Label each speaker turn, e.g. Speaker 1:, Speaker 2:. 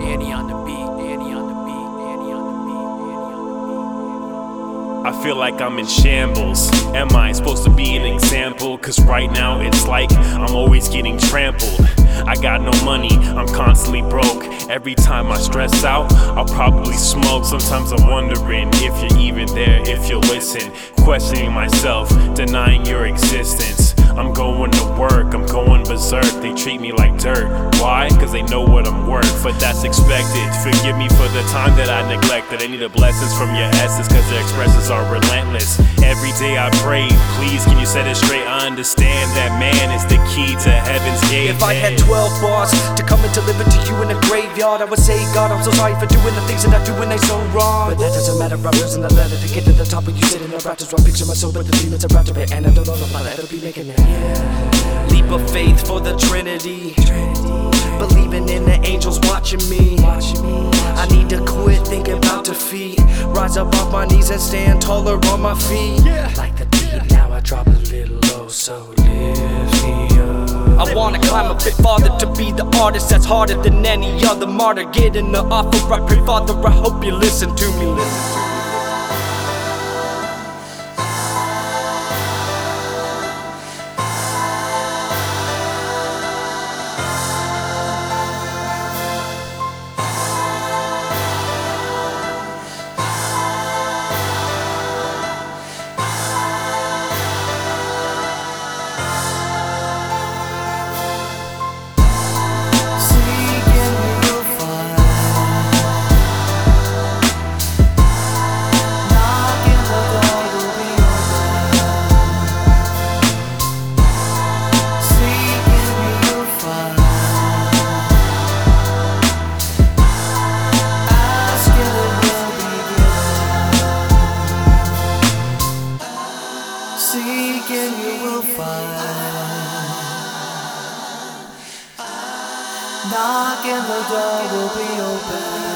Speaker 1: Annie on the beat, Annie on the beat, Annie on the beat, Annie on the beat.
Speaker 2: I feel like I'm in shambles. Am I supposed to be an example? Cause right now it's like I'm always getting trampled. I got no money, I'm constantly broke. Every time I stress out, I'll probably smoke. Sometimes I'm wondering if you're even there, if you listen. Questioning myself, denying your existence. I'm going to work, I'm going berserk. They treat me like dirt. Why? Cause they know what I'm worth, but that's expected. Forgive me for the time that I neglected. I need the blessings from your essence, cause their expressions are relentless. Every day I pray, please, can you set it straight? I understand that man is the key to heaven's gate.
Speaker 3: If I had 12 bars to come and deliver to you in a graveyard, I would say, God, I'm so sorry for doing the things that I do when they so wrong. But that doesn't matter, I'm using the letter to get to the top of you sitting in rafters. I picture myself with the demons around to it, and I don't know if I'll ever be making it. Yeah. Leap of faith for the Trinity. Believing in the angels watching me. Watching me. I need to quit thinking about defeat. Rise up off my knees and stand taller on my feet. Yeah. Like the beat, now I drop a little low, so lift me wanna climb a bit farther to be the artist that's harder than any other martyr. Get in the offer, I pray, Father, I hope you listen to me. Listen to me.
Speaker 4: And you will find. Knock and the door will be open.